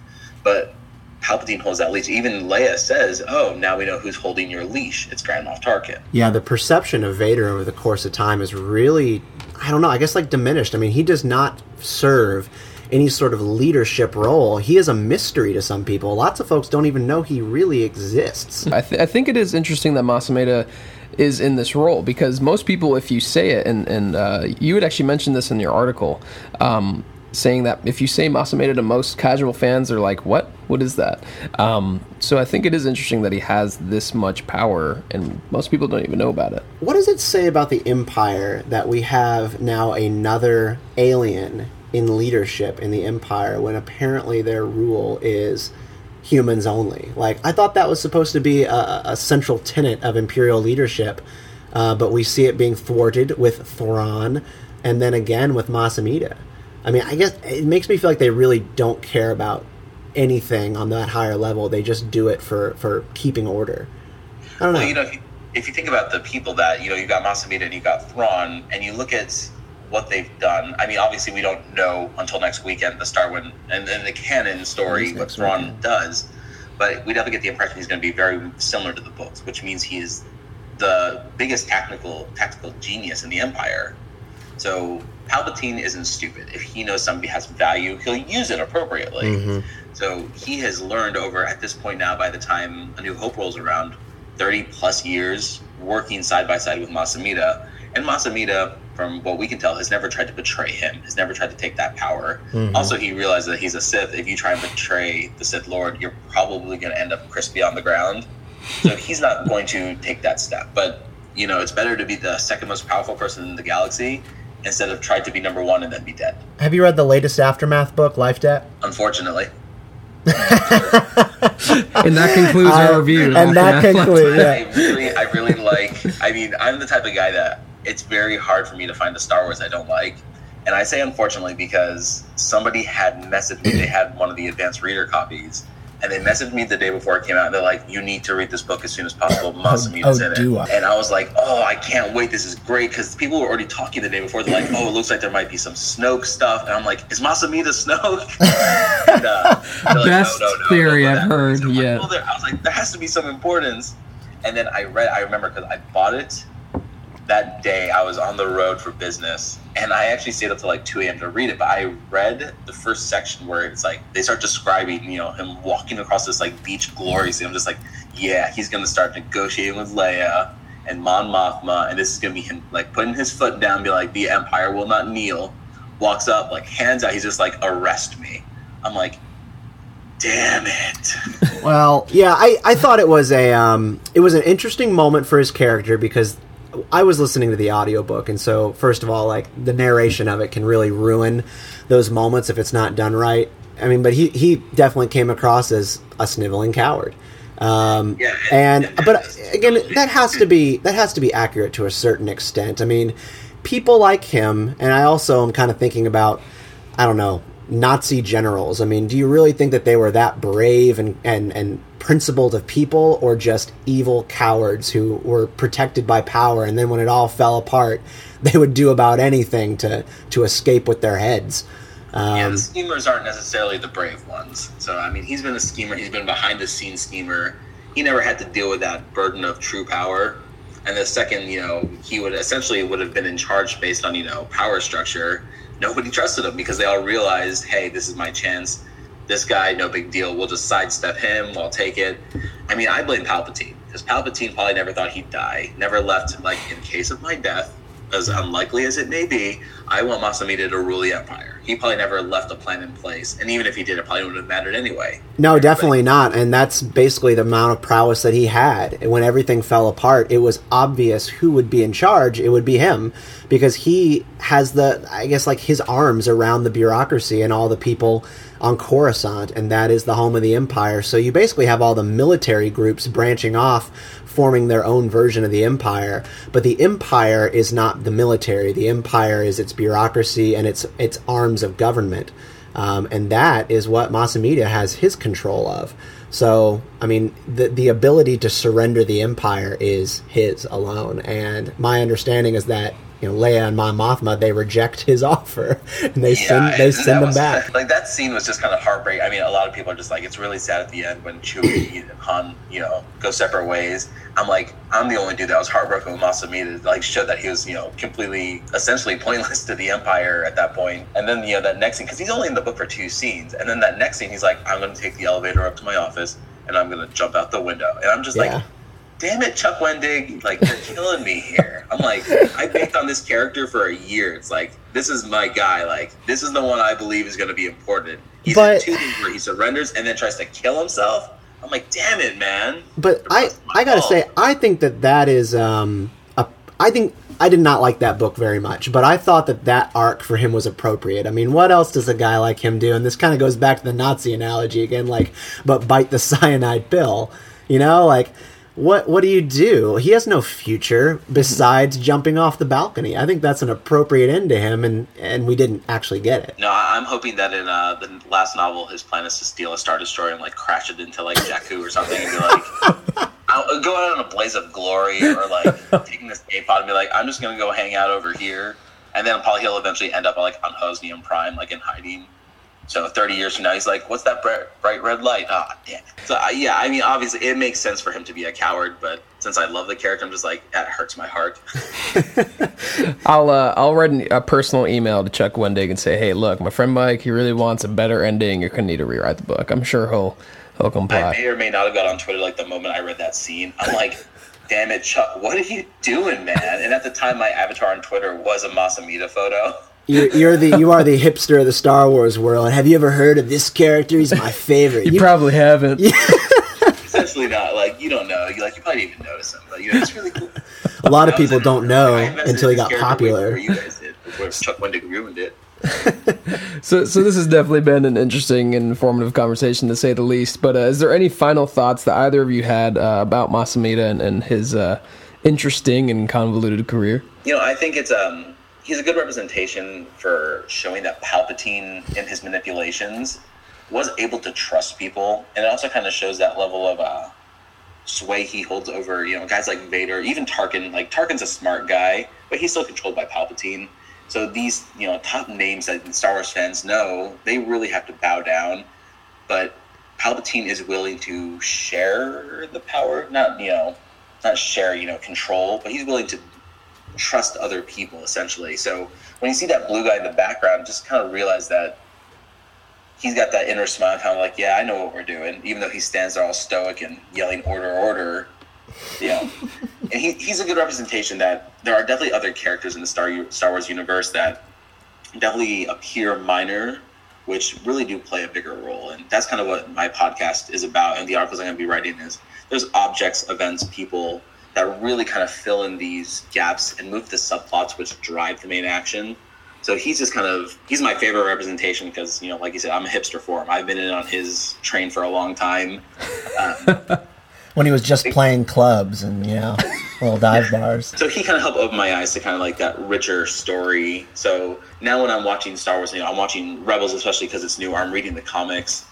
but Palpatine holds that leash. Even Leia says, "Oh, now we know who's holding your leash. It's Grand Moff Tarkin." Yeah, the perception of Vader over the course of time is really I don't know. I guess like diminished. I mean, he does not serve any sort of leadership role. He is a mystery to some people. Lots of folks don't even know he really exists. I, th- I think it is interesting that Mas Amedda is in this role because most people, if you say it, and, and uh, you had actually mentioned this in your article, um, saying that if you say Mas Amedda to most casual fans, they're like, "What? What is that?" Um, so I think it is interesting that he has this much power, and most people don't even know about it. What does it say about the Empire that we have now another alien in leadership in the Empire when apparently their rule is humans only? Like, I thought that was supposed to be a, a central tenet of Imperial leadership, uh, but we see it being thwarted with Thrawn and then again with Mas Amedda. I mean, I guess it makes me feel like they really don't care about anything on that higher level. They just do it for, for keeping order. I don't know. Well, you know, if you, if you think about the people that you know, you got Mas Amedda and you got Thrawn, and you look at what they've done. I mean, obviously, we don't know until next weekend the Star Wars and, and the canon story what Thrawn weekend. does, but we definitely get the impression he's going to be very similar to the books, which means he is the biggest technical tactical genius in the Empire. So Palpatine isn't stupid. If he knows somebody has value, he'll use it appropriately. Mm-hmm. So he has learned over at this point now, by the time A New Hope rolls around, 30 plus years working side by side with Mas Amedda. And Mas Amedda, from what we can tell, has never tried to betray him, has never tried to take that power. Mm-hmm. Also, he realizes that he's a Sith. If you try and betray the Sith Lord, you're probably going to end up crispy on the ground. So he's not going to take that step. But, you know, it's better to be the second most powerful person in the galaxy instead of try to be number one and then be dead. Have you read the latest Aftermath book, Life Debt? Unfortunately. and that concludes our uh, review. And that concludes. Yeah. I really, I really like. I mean, I'm the type of guy that it's very hard for me to find a Star Wars I don't like. And I say unfortunately because somebody had messaged me. They had one of the advanced reader copies, and they messaged me the day before it came out. And They're like, "You need to read this book as soon as possible. Mas Amedda's oh, in it." I? And I was like, "Oh, I can't wait! This is great!" Because people were already talking the day before. They're like, "Oh, it looks like there might be some Snoke stuff," and I'm like, "Is Mas Amedda Snoke?" and, uh, like, Best no, no, no, theory I've heard so yet. Like, well, I was like, "There has to be some importance." And then I read. I remember because I bought it that day I was on the road for business and I actually stayed up till like 2 a.m. to read it. But I read the first section where it's like they start describing, you know, him walking across this like beach gloriously. I'm just like, yeah, he's gonna start negotiating with Leia and Mon Mothma, and this is gonna be him like putting his foot down, be like, the Empire will not kneel. Walks up, like hands out, he's just like, arrest me. I'm like, damn it. well, yeah, I, I thought it was a um, it was an interesting moment for his character because I was listening to the audiobook and so first of all like the narration of it can really ruin those moments if it's not done right. I mean, but he he definitely came across as a sniveling coward. Um, yeah, and but again, that has to be that has to be accurate to a certain extent. I mean, people like him, and I also am kind of thinking about, I don't know, Nazi generals. I mean, do you really think that they were that brave and, and, and principled of people, or just evil cowards who were protected by power, and then when it all fell apart, they would do about anything to, to escape with their heads? Um, yeah, the schemers aren't necessarily the brave ones. So, I mean, he's been a schemer, he's been behind the scenes schemer. He never had to deal with that burden of true power. And the second, you know, he would essentially would have been in charge based on, you know, power structure nobody trusted him because they all realized, hey, this is my chance. This guy, no big deal. We'll just sidestep him. We'll take it. I mean, I blame Palpatine because Palpatine probably never thought he'd die. Never left, like, in case of my death, as unlikely as it may be, I want Mas Amedda to rule the Empire. He probably never left a plan in place, and even if he did, it probably wouldn't have mattered anyway. No, definitely not. And that's basically the amount of prowess that he had. When everything fell apart, it was obvious who would be in charge. It would be him because he has the, I guess, like his arms around the bureaucracy and all the people on Coruscant, and that is the home of the Empire. So you basically have all the military groups branching off forming their own version of the empire. But the empire is not the military. The empire is its bureaucracy and its its arms of government, um, and that is what Mas Amedda has his control of. So I mean, the the ability to surrender the empire is his alone. And my understanding is that you know Leia and Mon Mothma they reject his offer and they send they send him was- back. Like that scene was just kind of heartbreaking. I mean, a lot of people are just like, it's really sad at the end when Chewie and Han, you know, go separate ways. I'm like, I'm the only dude that was heartbroken with Mas Amedda. Like, showed that he was, you know, completely, essentially pointless to the Empire at that point. And then, you know, that next scene, because he's only in the book for two scenes. And then that next scene, he's like, I'm going to take the elevator up to my office and I'm going to jump out the window. And I'm just Yeah. like, damn it, Chuck Wendig, like you're killing me here. I'm like, I baked on this character for a year. It's like this is my guy. Like this is the one I believe is going to be important. He's But- in two things where he surrenders and then tries to kill himself. I'm like, damn it, man. But I I gotta fault. say I think that that is um a, I think I did not like that book very much, but I thought that that arc for him was appropriate. I mean, what else does a guy like him do? And this kind of goes back to the Nazi analogy again, like, but bite the cyanide pill, you know, like. What what do you do? He has no future besides jumping off the balcony. I think that's an appropriate end to him, and and we didn't actually get it. No, I'm hoping that in uh, the last novel, his plan is to steal a star destroyer and like crash it into like Jakku or something, and be like, I'll go out on a blaze of glory, or like taking this A pod and be like, I'm just gonna go hang out over here, and then probably he'll eventually end up like on Hosnian Prime, like in hiding. So 30 years from now, he's like, "What's that bright, bright red light?" Ah, damn. So yeah, I mean, obviously, it makes sense for him to be a coward, but since I love the character, I'm just like, that hurts my heart. I'll uh, I'll write an, a personal email to Chuck Wendig and say, hey, look, my friend Mike, he really wants a better ending. You're gonna need to rewrite the book. I'm sure he'll he'll I may or may not have got on Twitter like the moment I read that scene. I'm like, damn it, Chuck, what are you doing, man? And at the time, my avatar on Twitter was a Mas Amedda photo. You're, you're the you are the hipster of the Star Wars world. Have you ever heard of this character? He's my favorite. You, You- probably haven't. Essentially, not like you don't know. You like you probably didn't even notice him, but you know it's really cool. a lot of people don't know I until he got popular. You guys did before Chuck Wendig ruined it. So, so this has definitely been an interesting and informative conversation to say the least. But uh, is there any final thoughts that either of you had uh, about Mas Amedda and, and his uh, interesting and convoluted career? You know, I think it's um he's a good representation for showing that Palpatine in his manipulations was able to trust people, and it also kind of shows that level of uh, sway he holds over you know guys like Vader, even Tarkin. Like Tarkin's a smart guy, but he's still controlled by Palpatine. So these you know top names that Star Wars fans know, they really have to bow down. But Palpatine is willing to share the power, not you know, not share you know control, but he's willing to trust other people essentially. So when you see that blue guy in the background, just kind of realize that he's got that inner smile, kind of like, yeah, I know what we're doing, even though he stands there all stoic and yelling order, order. You know, and he, he's a good representation that there are definitely other characters in the Star Star Wars universe that definitely appear minor, which really do play a bigger role. And that's kind of what my podcast is about. And the articles I'm going to be writing is there's objects, events, people that really kind of fill in these gaps and move the subplots which drive the main action. So he's just kind of he's my favorite representation because you know, like you said, I'm a hipster for him. I've been in on his train for a long time. Um, when he was just playing clubs and you know little dive bars. so he kind of helped open my eyes to kind of like that richer story. So now when I'm watching Star Wars, you know, I'm watching Rebels, especially because it's new. I'm reading the comics.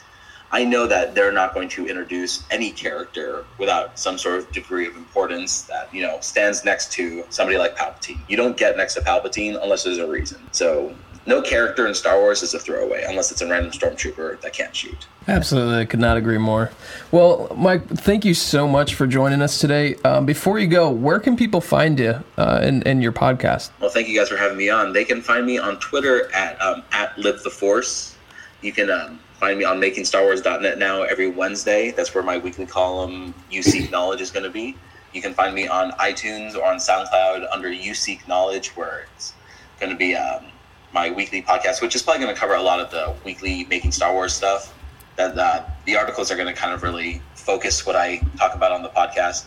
I know that they're not going to introduce any character without some sort of degree of importance that you know stands next to somebody like Palpatine. You don't get next to Palpatine unless there's a reason. So no character in Star Wars is a throwaway unless it's a random stormtrooper that can't shoot. Absolutely, I could not agree more. Well, Mike, thank you so much for joining us today. Um, before you go, where can people find you uh, and, and your podcast? Well, thank you guys for having me on. They can find me on Twitter at um, at Live the Force. You can um, find me on MakingStarWars.net now every Wednesday. That's where my weekly column "You Seek Knowledge" is going to be. You can find me on iTunes or on SoundCloud under "You Seek Knowledge," where it's going to be um, my weekly podcast, which is probably going to cover a lot of the weekly Making Star Wars stuff. That the articles are going to kind of really focus what I talk about on the podcast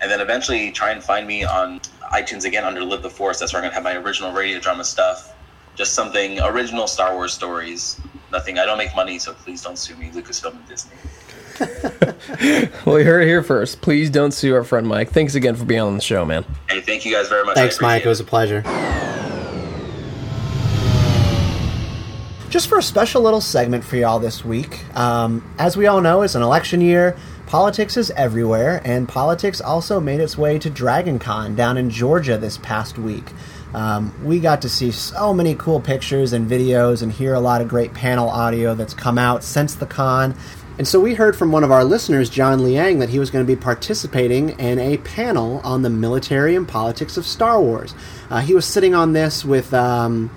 and then eventually try and find me on iTunes again under Live the Force. That's where I'm gonna have my original radio drama stuff, just something original Star Wars stories. Nothing. I don't make money, so please don't sue me, Lucasfilm and Disney. Well, you heard it here first. Please don't sue our friend Mike. Thanks again for being on the show, man. Hey, thank you guys very much. Thanks, Mike. appreciate It was a pleasure. Just for a special little segment for y'all this week. Um, as we all know, it's an election year. Politics is everywhere, and politics also made its way to DragonCon down in Georgia this past week. Um, we got to see so many cool pictures and videos and hear a lot of great panel audio that's come out since the con. And so we heard from one of our listeners, John Liang, that he was going to be participating in a panel on the military and politics of Star Wars. Uh, he was sitting on this with um,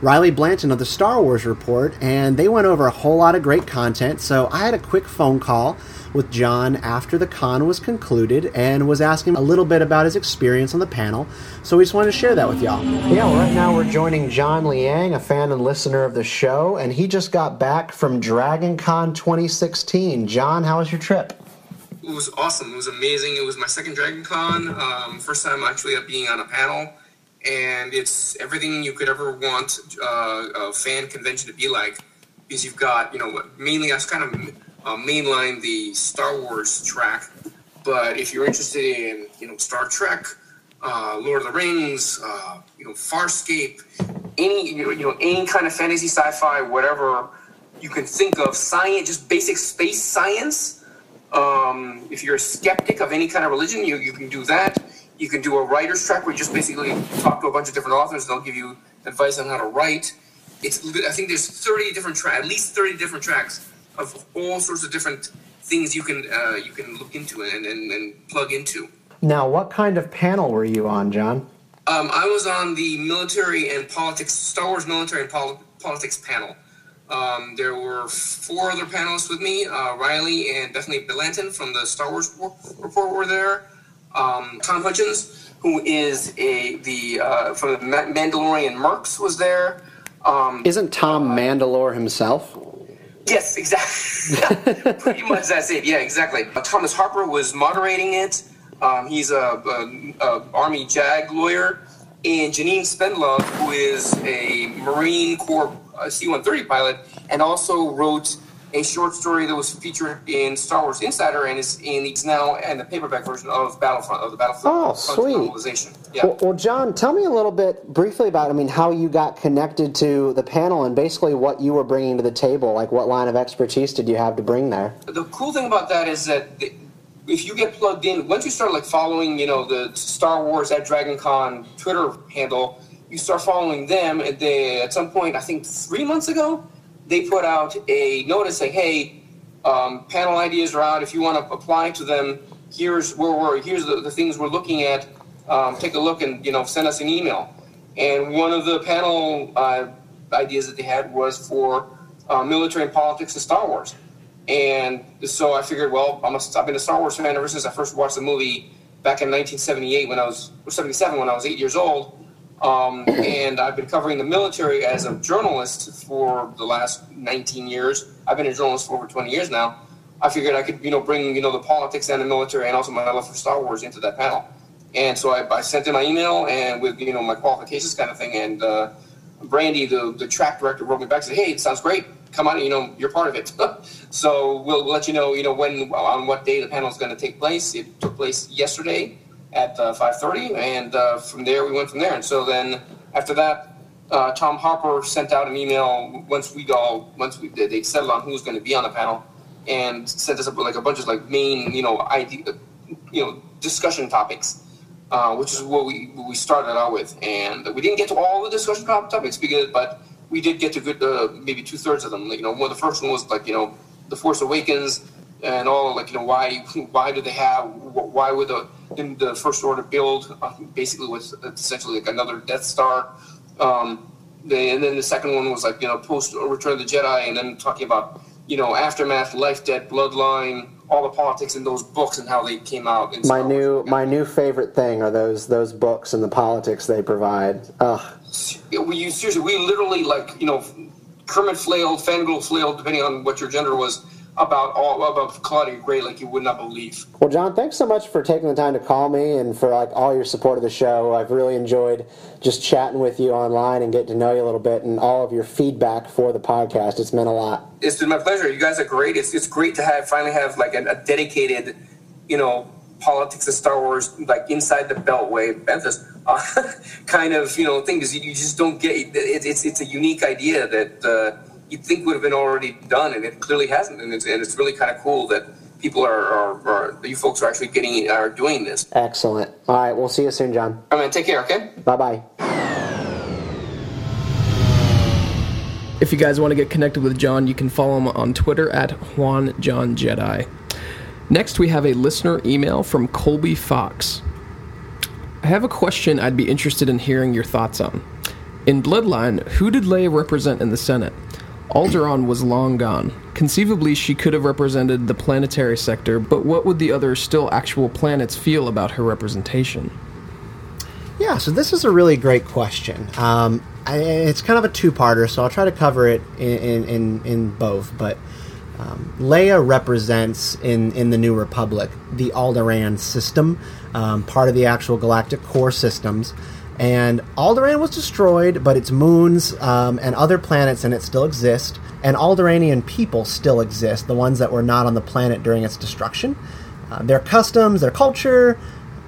Riley Blanton of the Star Wars Report, and they went over a whole lot of great content. So I had a quick phone call with John after the con was concluded and was asking a little bit about his experience on the panel. So we just wanted to share that with y'all. Yeah, well, right now we're joining John Liang, a fan and listener of the show, and he just got back from Dragon Con 2016. John, how was your trip? It was awesome. It was amazing. It was my second Dragon Con. Um, first time actually being on a panel and it's everything you could ever want uh, a fan convention to be like because you've got you know mainly I was kind of uh, mainline the Star Wars track, but if you're interested in you know Star Trek, uh, Lord of the Rings, uh, you know Farscape, any you know, any kind of fantasy, sci-fi, whatever you can think of, science, just basic space science. Um, if you're a skeptic of any kind of religion, you, you can do that you can do a writer's track where you just basically talk to a bunch of different authors. And they'll give you advice on how to write. It's I think there's 30 different tracks, at least 30 different tracks of all sorts of different things you can uh, you can look into and, and, and, plug into. Now, what kind of panel were you on, John? Um, I was on the military and politics, Star Wars military and pol- politics panel. Um, there were four other panelists with me. Uh, Riley and Bethany Blanton from the Star Wars report were there um, Tom Hutchins, who is a the uh, from the Mandalorian Mercs, was there. Um, Isn't Tom uh, Mandalore himself? Yes, exactly. Pretty much that's it. Yeah, exactly. Uh, Thomas Harper was moderating it. Um, he's a, a, a, Army JAG lawyer, and Janine Spendlove, who is a Marine Corps uh, C-130 pilot, and also wrote a short story that was featured in Star Wars Insider and is in it's now in the paperback version of Battlefront of the Battlefront. Oh, sweet. Yeah. Well, well, John, tell me a little bit briefly about I mean how you got connected to the panel and basically what you were bringing to the table. Like what line of expertise did you have to bring there? The cool thing about that is that. The, if you get plugged in, once you start like following, you know, the Star Wars at Dragon Con Twitter handle, you start following them. And they, at some point, I think three months ago, they put out a notice saying, "Hey, um, panel ideas are out. If you want to apply to them, here's where we're here's the, the things we're looking at. Um, take a look and you know send us an email." And one of the panel uh, ideas that they had was for uh, military and politics and Star Wars. And so I figured, well, I'm a, I've been a Star Wars fan ever since I first watched the movie back in 1978 when I was 77 when I was eight years old. Um, and I've been covering the military as a journalist for the last 19 years. I've been a journalist for over 20 years now. I figured I could, you know, bring, you know, the politics and the military and also my love for Star Wars into that panel. And so I, I sent in my email and with, you know, my qualifications kind of thing. And uh, Brandy, the, the track director, wrote me back and said, hey, it sounds great. Come on, you know, you're part of it. so we'll, let you know, you know, when, on what day the panel is going to take place. It took place yesterday at uh, 5:30, and uh, from there we went from there. And so then after that, uh, Tom Harper sent out an email once we all once we they settled on who was going to be on the panel, and sent us up like a bunch of like main you know idea, you know discussion topics. Uh, which is what we what we started out with, and we didn't get to all the discussion topics because, but we did get to good uh, maybe two thirds of them. Like, you know, one the first one was like you know, the Force Awakens, and all like you know why why do they have why would the in the first order build uh, basically was essentially like another Death Star. Um, they, and then the second one was like you know post Return of the Jedi, and then talking about you know aftermath, life, debt, bloodline, all the politics in those books and how they came out. my new my new favorite thing are those those books and the politics they provide. Ugh. We seriously we literally like you know Kermit flailed, Fangirl flailed, depending on what your gender was about all about Claudia Gray like you would not believe. Well, John, thanks so much for taking the time to call me and for like all your support of the show. I've really enjoyed just chatting with you online and getting to know you a little bit and all of your feedback for the podcast. It's meant a lot. It's been my pleasure. You guys are great. It's it's great to have finally have like a, a dedicated, you know, politics of Star Wars like inside the Beltway, Memphis, uh, kind of you know thing because you, you, just don't get it, it's it's a unique idea that. Uh, you'd think would have been already done, and it clearly hasn't. And it's, and it's really kind of cool that people are, are, are you folks are actually getting are doing this. Excellent. All right, we'll see you soon, John. All right, mean, take care. Okay. Bye bye. If you guys want to get connected with John, you can follow him on Twitter at Juan John Jedi. Next, we have a listener email from Colby Fox. I have a question I'd be interested in hearing your thoughts on. In Bloodline, who did Leia represent in the Senate? Alderaan was long gone. Conceivably, she could have represented the planetary sector, but what would the other still actual planets feel about her representation? Yeah, so this is a really great question. Um, I, it's kind of a two-parter, so I'll try to cover it in in, in both. But um, Leia represents in in the New Republic the Alderaan system, um, part of the actual galactic core systems. And Alderaan was destroyed, but its moons um, and other planets in it still exist. And Alderaanian people still exist, the ones that were not on the planet during its destruction. Uh, their customs, their culture,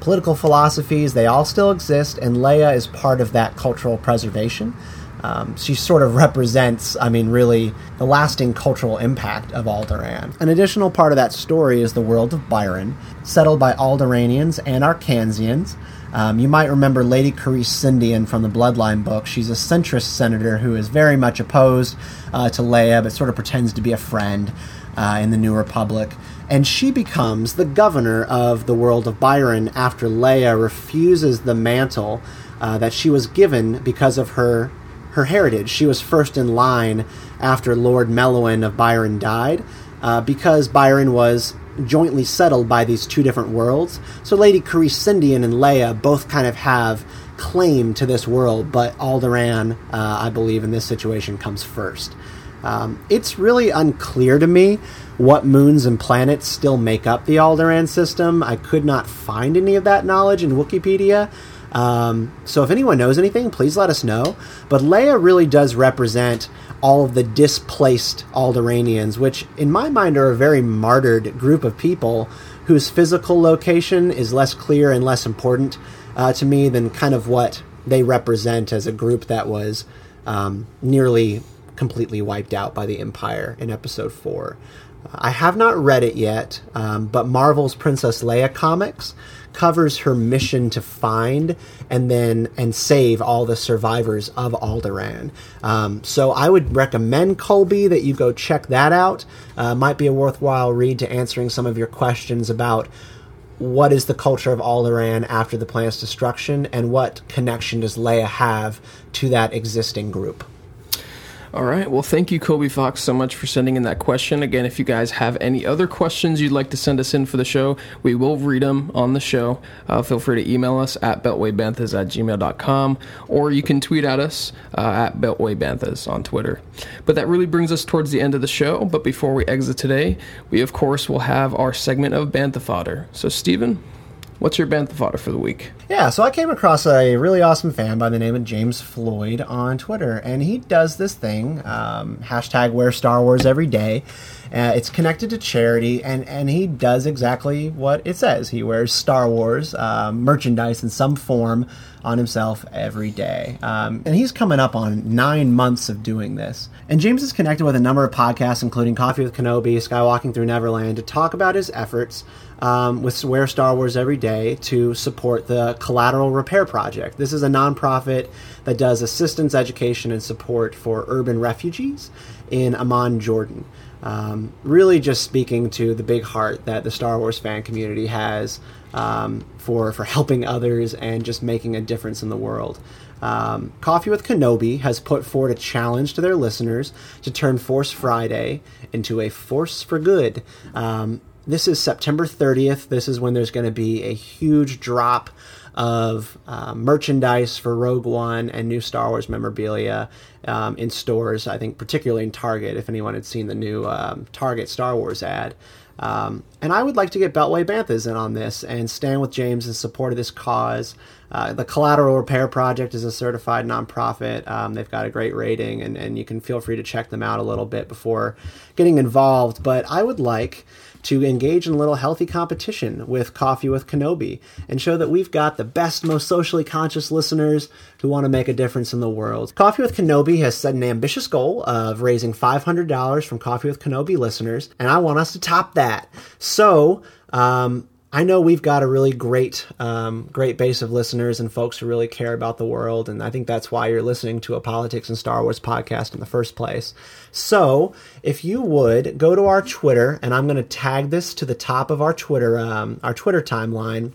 political philosophies, they all still exist, and Leia is part of that cultural preservation. Um, she sort of represents, I mean, really, the lasting cultural impact of Alderaan. An additional part of that story is the world of Birren, settled by Alderaanians and Arkanians. Um, you might remember Lady Carise Sindian from the Bloodline book. She's a centrist senator who is very much opposed uh, to Leia, but sort of pretends to be a friend uh, in the New Republic. And she becomes the governor of the world of Birren after Leia refuses the mantle uh, that she was given because of her her heritage. She was first in line after Lord Melowen of Birren died, uh, because Birren was jointly settled by these two different worlds. So Lady Carise Sindian and Leia both kind of have claim to this world, but Alderaan, uh, I believe, in this situation comes first. Um, it's really unclear to me what moons and planets still make up the Alderaan system. I could not find any of that knowledge in Wikipedia. Um, so if anyone knows anything, please let us know. But Leia really does represent all of the displaced Alderaanians, which in my mind are a very martyred group of people whose physical location is less clear and less important uh, to me than kind of what they represent as a group that was um, nearly completely wiped out by the Empire in Episode 4. I have not read it yet, um, but Marvel's Princess Leia comics covers her mission to find and then and save all the survivors of Alderaan. Um, so I would recommend Colby that you go check that out. Uh, might be a worthwhile read to answering some of your questions about what is the culture of Alderaan after the planet's destruction and what connection does Leia have to that existing group. All right. Well, thank you, Colby Fox, so much for sending in that question. Again, if you guys have any other questions you'd like to send us in for the show, we will read them on the show. Uh, feel free to email us at beltwaybanthas at gmail.com or you can tweet at us uh, at beltwaybanthas on Twitter. But that really brings us towards the end of the show. But before we exit today, we, of course, will have our segment of Bantha Fodder. So, Stephen, What's your bantha fodder for the week? Yeah, so I came across a really awesome fan by the name of James Floyd on Twitter, and he does this thing um, hashtag Wear Star Wars Every Day. Uh, it's connected to charity, and, and he does exactly what it says. He wears Star Wars uh, merchandise in some form on himself every day. Um, and he's coming up on nine months of doing this. And James is connected with a number of podcasts, including Coffee with Kenobi, Skywalking Through Neverland, to talk about his efforts um, with Wear Star Wars Every Day to support the Collateral Repair Project. This is a nonprofit that does assistance, education, and support for urban refugees in Amman, Jordan. Um, really, just speaking to the big heart that the Star Wars fan community has um, for for helping others and just making a difference in the world. Um, Coffee with Kenobi has put forward a challenge to their listeners to turn Force Friday into a Force for Good. Um, this is September 30th. This is when there's going to be a huge drop of uh, merchandise for Rogue One and new Star Wars memorabilia um, in stores. I think particularly in Target, if anyone had seen the new um, Target Star Wars ad. Um, and I would like to get Beltway Banthas in on this and stand with James in support of this cause. Uh, the Collateral Repair Project is a certified nonprofit. Um, they've got a great rating, and, and you can feel free to check them out a little bit before getting involved. But I would like to engage in a little healthy competition with Coffee with Kenobi and show that we've got the best, most socially conscious listeners who want to make a difference in the world. Coffee with Kenobi has set an ambitious goal of raising $500 from Coffee with Kenobi listeners, and I want us to top that. So, um, I know we've got a really great, um, great base of listeners and folks who really care about the world, and I think that's why you're listening to a politics and Star Wars podcast in the first place. So, if you would go to our Twitter, and I'm going to tag this to the top of our Twitter, um, our Twitter timeline.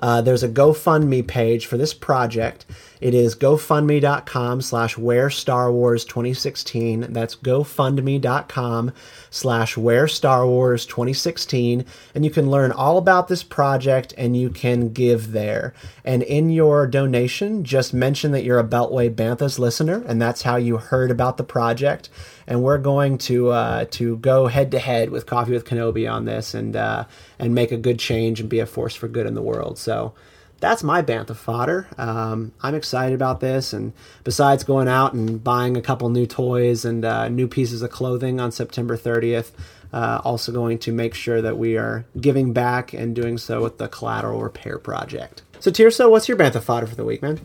Uh, there's a GoFundMe page for this project. It is gofundme.com slash wear Star Wars 2016. That's gofundme.com slash wear Star Wars 2016. And you can learn all about this project and you can give there. And in your donation, just mention that you're a Beltway Banthas listener and that's how you heard about the project. And we're going to uh, to go head to head with Coffee with Kenobi on this and uh, and make a good change and be a force for good in the world. So that's my bantha fodder. Um, I'm excited about this, and besides going out and buying a couple new toys and uh, new pieces of clothing on September 30th, uh, also going to make sure that we are giving back and doing so with the Collateral Repair Project. So, Tirso, what's your bantha fodder for the week, man?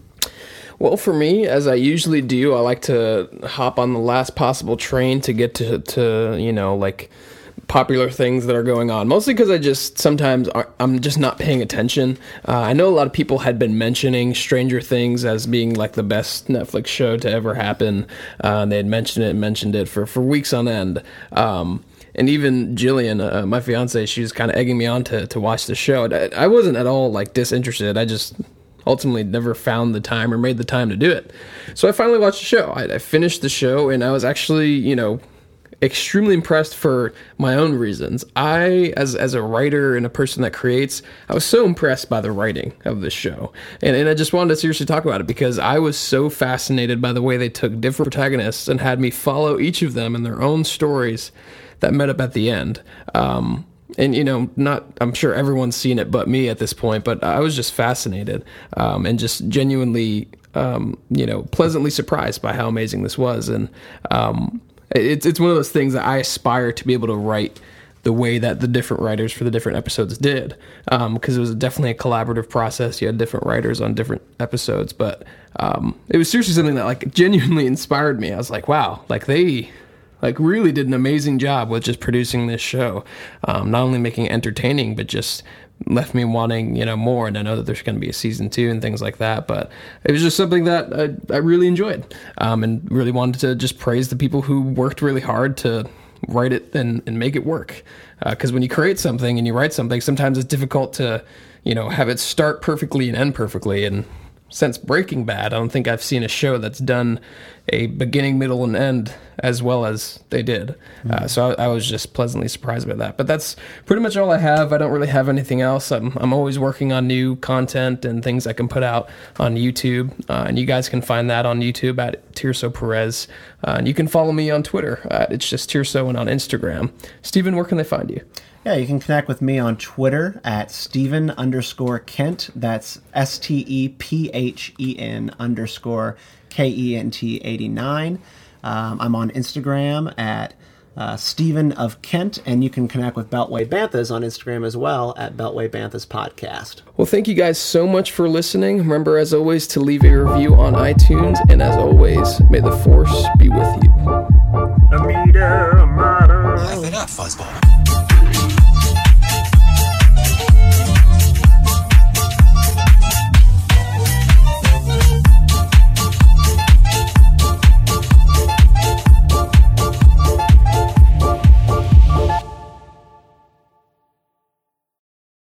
Well, for me, as I usually do, I like to hop on the last possible train to get to, to you know, like popular things that are going on. Mostly because I just sometimes I'm just not paying attention. Uh, I know a lot of people had been mentioning Stranger Things as being like the best Netflix show to ever happen. Uh, they had mentioned it, and mentioned it for for weeks on end. Um, and even Jillian, uh, my fiance, she was kind of egging me on to, to watch the show. I, I wasn't at all like disinterested. I just ultimately never found the time or made the time to do it. So I finally watched the show. I, I, finished the show and I was actually, you know, extremely impressed for my own reasons. I, as as a writer and a person that creates, I was so impressed by the writing of this show, and and I just wanted to seriously talk about it because I was so fascinated by the way they took different protagonists and had me follow each of them in their own stories that met up at the end. Um, and you know, not I'm sure everyone's seen it but me at this point, but I was just fascinated um, and just genuinely, um, you know, pleasantly surprised by how amazing this was, and um, it's it's one of those things that I aspire to be able to write the way that the different writers for the different episodes did, because um, it was definitely a collaborative process. You had different writers on different episodes, but um, it was seriously something that like genuinely inspired me. I was like, wow, like they like really did an amazing job with just producing this show, um, not only making entertaining, but just left me wanting you know more and i know that there's going to be a season two and things like that but it was just something that i, I really enjoyed um, and really wanted to just praise the people who worked really hard to write it and, and make it work. Because uh, when you create something and you write something sometimes it's difficult to you know have it start perfectly and end perfectly and since Breaking Bad, I don't think I've seen a show that's done a beginning, middle, and end as well as they did. Mm-hmm. Uh, so I, I, was just pleasantly surprised by that. But that's pretty much all I have. I don't really have anything else. I'm, I'm always working on new content and things I can put out on YouTube. Uh, and you guys can find that on YouTube at Tirso Perez. Uh, and you can follow me on Twitter. it's just Tirso and on Instagram. Stephen, where can they find you? Yeah, you can connect with me on Twitter at Stephen underscore Kent. That's S T E P H E N underscore K E N T 89. Um, I'm on Instagram at uh, Stephen of Kent, and you can connect with Beltway Banthas on Instagram as well at Beltway Banthas Podcast. Well, thank you guys so much for listening. Remember, as always, to leave a review on iTunes, and as always, may the force be with you. Life it up, fuzzball.